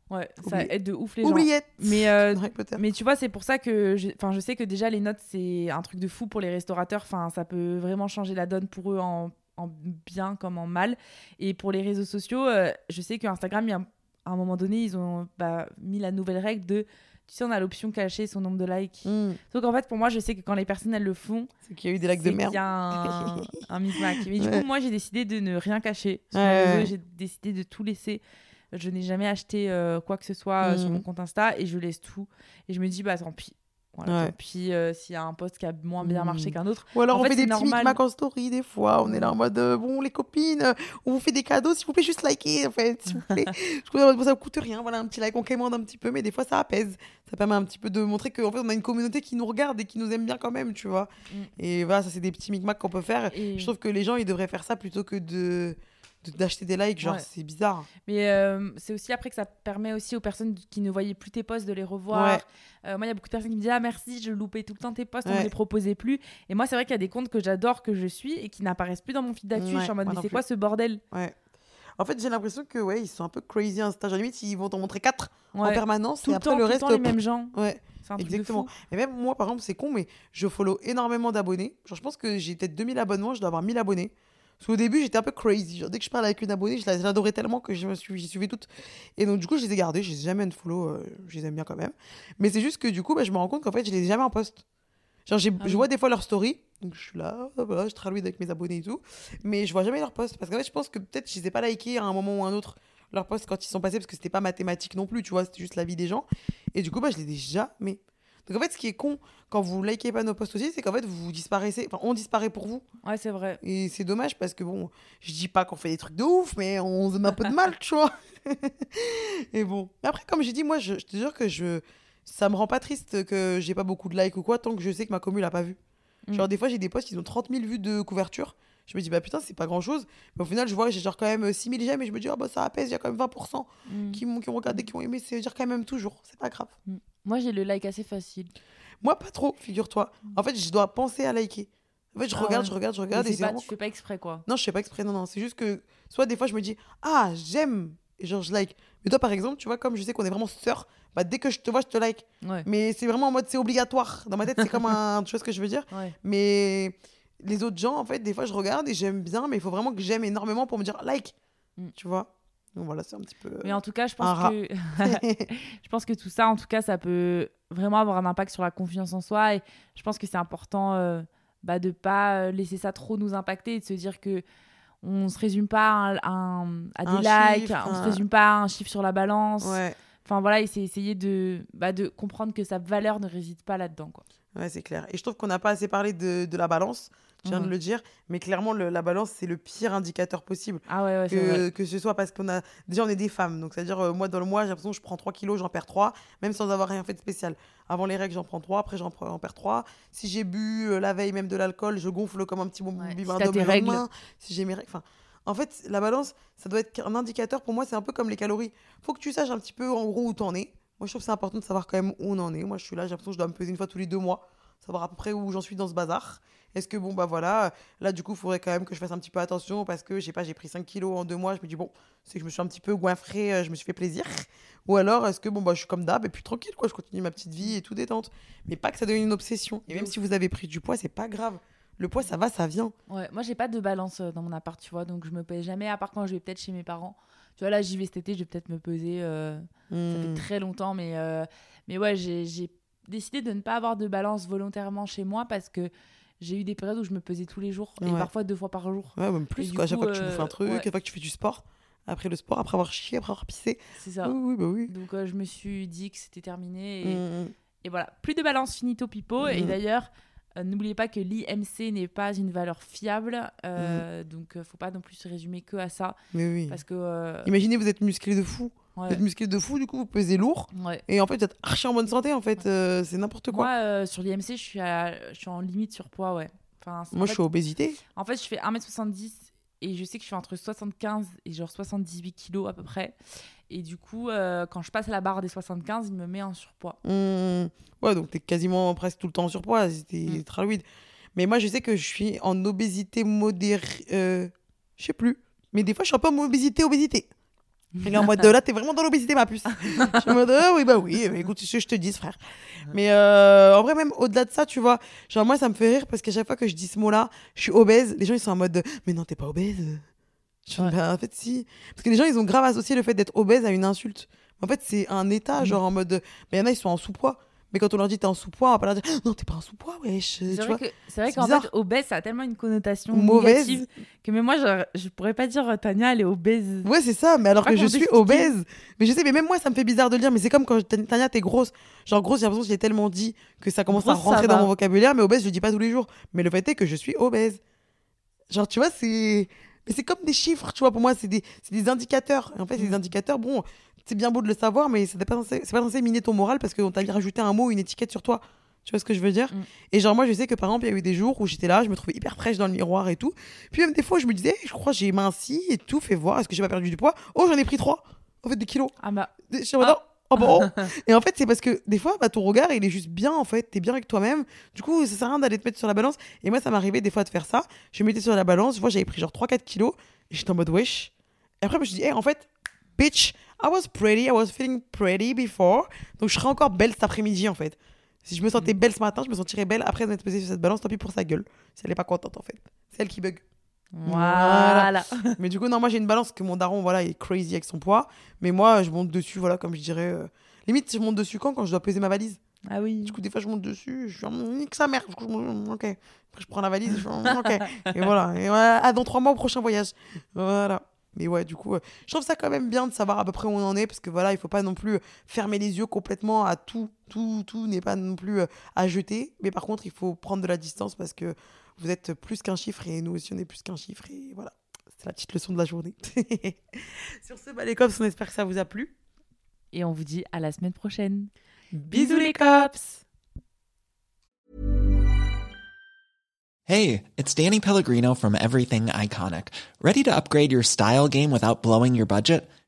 Ouais, ça aide de ouf les gens. Mais, euh. Mais tu vois, c'est pour ça que je, je sais que déjà les notes, c'est un truc de fou pour les restaurateurs. Enfin, ça peut vraiment changer la donne pour eux en, en bien comme en mal. Et pour les réseaux sociaux, euh, je sais qu'Instagram, il y a- à un moment donné, ils ont bah, mis la nouvelle règle de, tu sais, on a l'option cacher son nombre de likes. Mmh. Donc en fait, pour moi, je sais que quand les personnes elles le font, C'est qu'il y a eu des lacs de merde. qu'il y a un, un micmac. Mais du Ouais. coup, moi, j'ai décidé de ne rien cacher sur Ouais. J'ai décidé de tout laisser. Je n'ai jamais acheté euh, quoi que ce soit euh, sur Mhm. mon compte Insta et je laisse tout. Et je me dis, bah tant pis. Voilà, Ouais. Pis euh, s'il y a un post qui a moins bien marché Mhm. qu'un autre. Ou alors En on fait, fait, des petits micmacs en story des fois. On est là en mode euh, bon les copines, on vous fait des cadeaux, s'il vous plaît juste likez en fait, s'il vous plaît. je trouve que ça ne coûte rien, voilà un petit like, on quémande un petit peu, mais des fois ça apaise. Ça permet un petit peu de montrer qu'en fait on a une communauté qui nous regarde et qui nous aime bien quand même, tu vois. Mm. Et voilà, ça c'est des petits micmacs qu'on peut faire. Et- Je trouve que les gens ils devraient faire ça plutôt que de- d'acheter des likes, genre Ouais. c'est bizarre. Mais euh, c'est aussi après que ça permet aussi aux personnes qui ne voyaient plus tes posts de les revoir. Ouais. Euh, moi, il y a beaucoup de personnes qui me disent Ah merci, je loupais tout le temps tes posts, on ne les proposait plus. Et moi, c'est vrai qu'il y a des comptes que j'adore, que je suis et qui n'apparaissent plus dans mon feed d'actu. je suis en mode Mais c'est quoi ce bordel? Ouais. En fait, j'ai l'impression que ouais, ils sont un peu crazy Insta. Genre, limite, ils vont t'en montrer quatre en permanence Tout et le après temps, le tout le reste. temps les mêmes gens. Ouais. C'est un truc Exactement. de fou. Et même moi, par exemple, c'est con, mais je follow énormément d'abonnés. Genre, je pense que j'ai peut-être 2000 abonnements, je dois avoir 1000 abonnés. Parce qu'au début, j'étais un peu crazy. Genre, dès que je parle avec une abonnée, je la- je l'adorais tellement que je me suis, j'y suivais toutes. Et donc, du coup, je les ai gardées. Je les ai jamais unfollow. euh, je les aime bien quand même. Mais c'est juste que du coup, bah, je me rends compte qu'en fait, je les ai jamais en poste. Genre, Ah je vois des fois leurs stories. Donc, je suis là, voilà, je tralouis avec mes abonnés et tout. Mais je vois jamais leurs posts. Parce qu'en fait, je pense que peut-être je les ai pas likés à un moment ou à un autre. Leurs posts quand ils sont passés. Parce que c'était pas mathématique non plus, tu vois. C'était juste la vie des gens. Et du coup, bah, je les ai jamais. Donc en fait, ce qui est con quand vous likez pas nos posts aussi, c'est qu'en fait, vous disparaissez. Enfin, on disparaît pour vous. Ouais, c'est vrai. Et c'est dommage parce que bon, je dis pas qu'on fait des trucs de ouf, mais on se donne un peu de mal, tu vois. et bon. Après, comme j'ai dit, moi, je, je te jure que je. Ça me rend pas triste que j'ai pas beaucoup de likes ou quoi, tant que je sais que ma commune l'a pas vu. Mm. Genre, des fois, j'ai des posts, ils ont 30 000 vues de couverture. Je me dis, bah putain, c'est pas grand chose. Mais au final, je vois, j'ai genre quand même 6 000 j'aime et je me dis, ah bah ça apaise, il y a quand même 20% Mm. qui, m'ont- qui ont regardé, qui ont aimé. C'est dire quand même toujours. C'est pas grave. Moi, j'ai le like assez facile. Moi, pas trop, figure-toi. En fait, je dois penser à liker. En fait, je Mm. Ah regarde, ouais. je regarde, je Mais regarde. et c'est c'est pas, vraiment- tu fais pas exprès, quoi. Non, je fais pas exprès, non, non. C'est juste que, soit des fois, je me dis, ah, j'aime, et genre, je like. Mais toi, par exemple, tu vois, comme je sais qu'on est vraiment sœurs, bah, dès que je te vois, je te like. Ouais. Mais c'est vraiment en mode, c'est obligatoire. Dans ma tête, c'est comme un. Tu vois ce que je veux dire? Ouais. Mais les autres gens, en fait, des fois, je regarde et j'aime bien, mais il faut vraiment que j'aime énormément pour me dire like. Mm. Tu vois Donc voilà, c'est un petit peu. Mais en tout cas, je pense que je pense que tout ça, en tout cas, ça peut vraiment avoir un impact sur la confiance en soi. Et je pense que c'est important euh, bah, de pas euh, laisser ça trop nous impacter et de se dire que on se résume pas à, des Un likes, chiffre, on se un- résume pas à un chiffre sur la balance. Ouais, Enfin voilà, et c'est essayer de, bah, de comprendre que sa valeur ne réside pas là-dedans. Quoi. ouais c'est clair. Et je trouve qu'on n'a pas assez parlé de, de la balance. Je viens de Mhm. le dire. Mais clairement, le- la balance, c'est le pire indicateur possible. Ah ouais, ouais, c'est vrai. Que, que ce soit parce qu'on a. Déjà, on est des femmes. Donc, c'est-à-dire, euh, moi, dans le mois, j'ai l'impression que je prends 3 kilos, j'en perds 3, même sans avoir rien fait de spécial. Avant les règles, j'en prends 3, après, j'en perds 3. Si j'ai bu euh, la veille même de l'alcool, je gonfle comme un petit bon Ouais, si bibin règles. lendemain. Si j'ai mes règles. Enfin, en fait, la balance, ça doit être un indicateur. Pour moi, c'est un peu comme les calories. faut que tu saches un petit peu, en gros, où t'en es. Moi, je trouve que c'est important de savoir quand même où on en est. Moi, je suis là, j'ai l'impression que je dois me peser une fois tous les deux mois, savoir à peu près où j'en suis dans ce bazar. Est-ce que, bon, bah voilà, là, du coup, il faudrait quand même que je fasse un petit peu attention parce que, je sais pas, j'ai pris 5 kilos en deux mois. Je me dis, bon, c'est que je me suis un petit peu goinfré, euh, je me suis fait plaisir. Ou alors, est-ce que, bon, bah, je suis comme d'hab et puis tranquille, quoi, je continue ma petite vie et tout détente. Mais pas que ça devienne une obsession. Et même si vous avez pris du poids, c'est pas grave. Le poids, ça va, ça vient. Ouais, moi j'ai pas de balance euh, dans mon appart, tu vois, donc je me pèse jamais, à part quand je vais peut-être chez mes parents. Tu vois, là j'y vais cet été, je vais peut-être me peser. euh, Ça fait Hmm. très longtemps, mais, euh, mais ouais, j'ai décidé de ne pas avoir de balance volontairement chez moi parce que j'ai eu des périodes où je me pesais tous les jours et parfois deux fois par jour. Ouais, même plus, quoi. À chaque fois que tu bouffes un euh, truc, ouais. à chaque fois que tu fais du sport, après le sport, après avoir chié, après avoir pissé. C'est ça. Oui, oui, bah oui. Donc euh, je me suis dit que c'était terminé. Et, Mm, mm. et voilà, plus de balance finito pipo. Et Mhm. d'ailleurs, euh, n'oubliez pas que l'IMC n'est pas une valeur fiable. euh, Donc euh, faut pas non plus se résumer que à ça. Mais oui. Parce que. Imaginez, vous êtes musclé de fou. Ouais, Vous êtes musclé de fou, du coup, vous pesez lourd. ouais. Et en fait, vous êtes archi en bonne santé, en fait. euh, c'est n'importe quoi. Moi, euh, sur l'IMC, je suis, à- je suis en limite surpoids, ouais. Enfin, Moi, je suis obésité. En fait, je fais 1m70 et je sais que je fais entre 75 et genre 78 kilos à peu près. Et du coup, euh, quand je passe à la barre des 75, il me met en surpoids. Mm. Ouais, donc t'es quasiment presque tout le temps en surpoids. C'était Mm. tralouide. Mais moi, je sais que je suis en obésité modérée. euh, je sais plus. Mais des fois, je suis un peu en obésité, obésité. Et là, en mode, là, t'es vraiment dans l'obésité, ma puce. je suis en mode, ah oui, bah oui, bah écoute, c'est ce que je te dis, frère. Mais euh, en vrai, même au-delà de ça, tu vois, genre, moi, ça me fait rire parce qu'à chaque fois que je dis ce mot-là, je suis obèse, les gens, ils sont en mode, mais non, t'es pas obèse. Je suis en Ouais. mode, bah, en fait, si. Parce que les gens, ils ont grave associé le fait d'être obèse à une insulte. En fait, c'est un état, Mm. genre en mode, mais il y en a, ils sont en sous-poids. Mais quand on leur dit t'es en sous-poids, on va pas leur dire, non, t'es pas en sous-poids, wesh. C'est vrai que- c'est vrai qu'en fait, obèse, ça a tellement une connotation Mauvaise. négative que même moi, je, je pourrais pas dire Tania, elle est obèse. Ouais, c'est ça, mais alors que je suis obèse. Mais je sais, mais même moi, ça me fait bizarre de le dire, mais c'est comme quand je- Tania, t'es grosse. Genre, grosse, j'ai l'impression que je l'ai tellement dit que ça commence à Grosse, ça rentrer dans mon vocabulaire, mais obèse, je le dis pas tous les jours. Mais le fait est que je suis obèse. Genre, tu vois, c'est. Mais c'est comme des chiffres, tu vois, pour moi, c'est des, c'est des indicateurs. Et en fait, c'est Mm. des indicateurs, bon, c'est bien beau de le savoir, mais c'est pas censé, pas censé miner ton moral parce qu'on t'a rajouté un mot, une étiquette sur toi. Tu vois ce que je veux dire Mm. Et genre, moi, je sais que par exemple, il y a eu des jours où j'étais là, je me trouvais hyper fraîche dans le miroir et tout. Puis même des fois, je me disais, je crois j'ai minci et tout, fais voir, est-ce que j'ai pas perdu du poids? Oh, j'en ai pris trois. En fait, des kilos. Ah bah, Je suis mode, oh, bon. et en fait, c'est parce que des fois, bah, ton regard, il est juste bien, en fait. T'es bien avec toi-même. Du coup, ça sert à rien d'aller te mettre sur la balance. Et moi, ça m'arrivait des fois de faire ça. Je me mettais sur la balance. Je vois, j'avais pris genre 3-4 kilos. Et j'étais en mode, wesh. Et après, je me suis dit, hey, en fait, bitch, I was pretty. I was feeling pretty before. Donc, je serai encore belle cet après-midi, en fait. Si je me sentais belle ce matin, je me sentirais belle après de m'être pesée sur cette balance. Tant pis pour sa gueule. Si elle est pas contente, en fait. C'est elle qui bug. Voilà. Mais du coup, non, moi j'ai une balance que mon daron, voilà, il est crazy avec son poids. Mais moi, je monte dessus, voilà, comme je dirais. euh, Limite, je monte dessus quand? Quand je dois peser ma valise. Ah oui. Du coup, des fois, je monte dessus, je suis en nique sa mère. Du coup, je monte- ok. Après, je prends la valise, je fais ok. Et voilà. Et voilà. Ah, dans trois mois au prochain voyage. Voilà. Mais ouais, du coup, euh, je trouve ça quand même bien de savoir à peu près où on en est, parce que voilà, il faut pas non plus fermer les yeux complètement à tout. Tout, tout n'est pas non plus euh, à jeter. Mais par contre, il faut prendre de la distance parce que vous êtes plus qu'un chiffre et nous aussi, on est plus qu'un chiffre. Et voilà. C'est la petite leçon de la journée. Sur ce, bah, les cops, on espère que ça vous a plu. Et on vous dit à la semaine prochaine. Bisous les cops Hey, it's Danny Pellegrino from Everything Iconic. Ready to upgrade your style game without blowing your budget?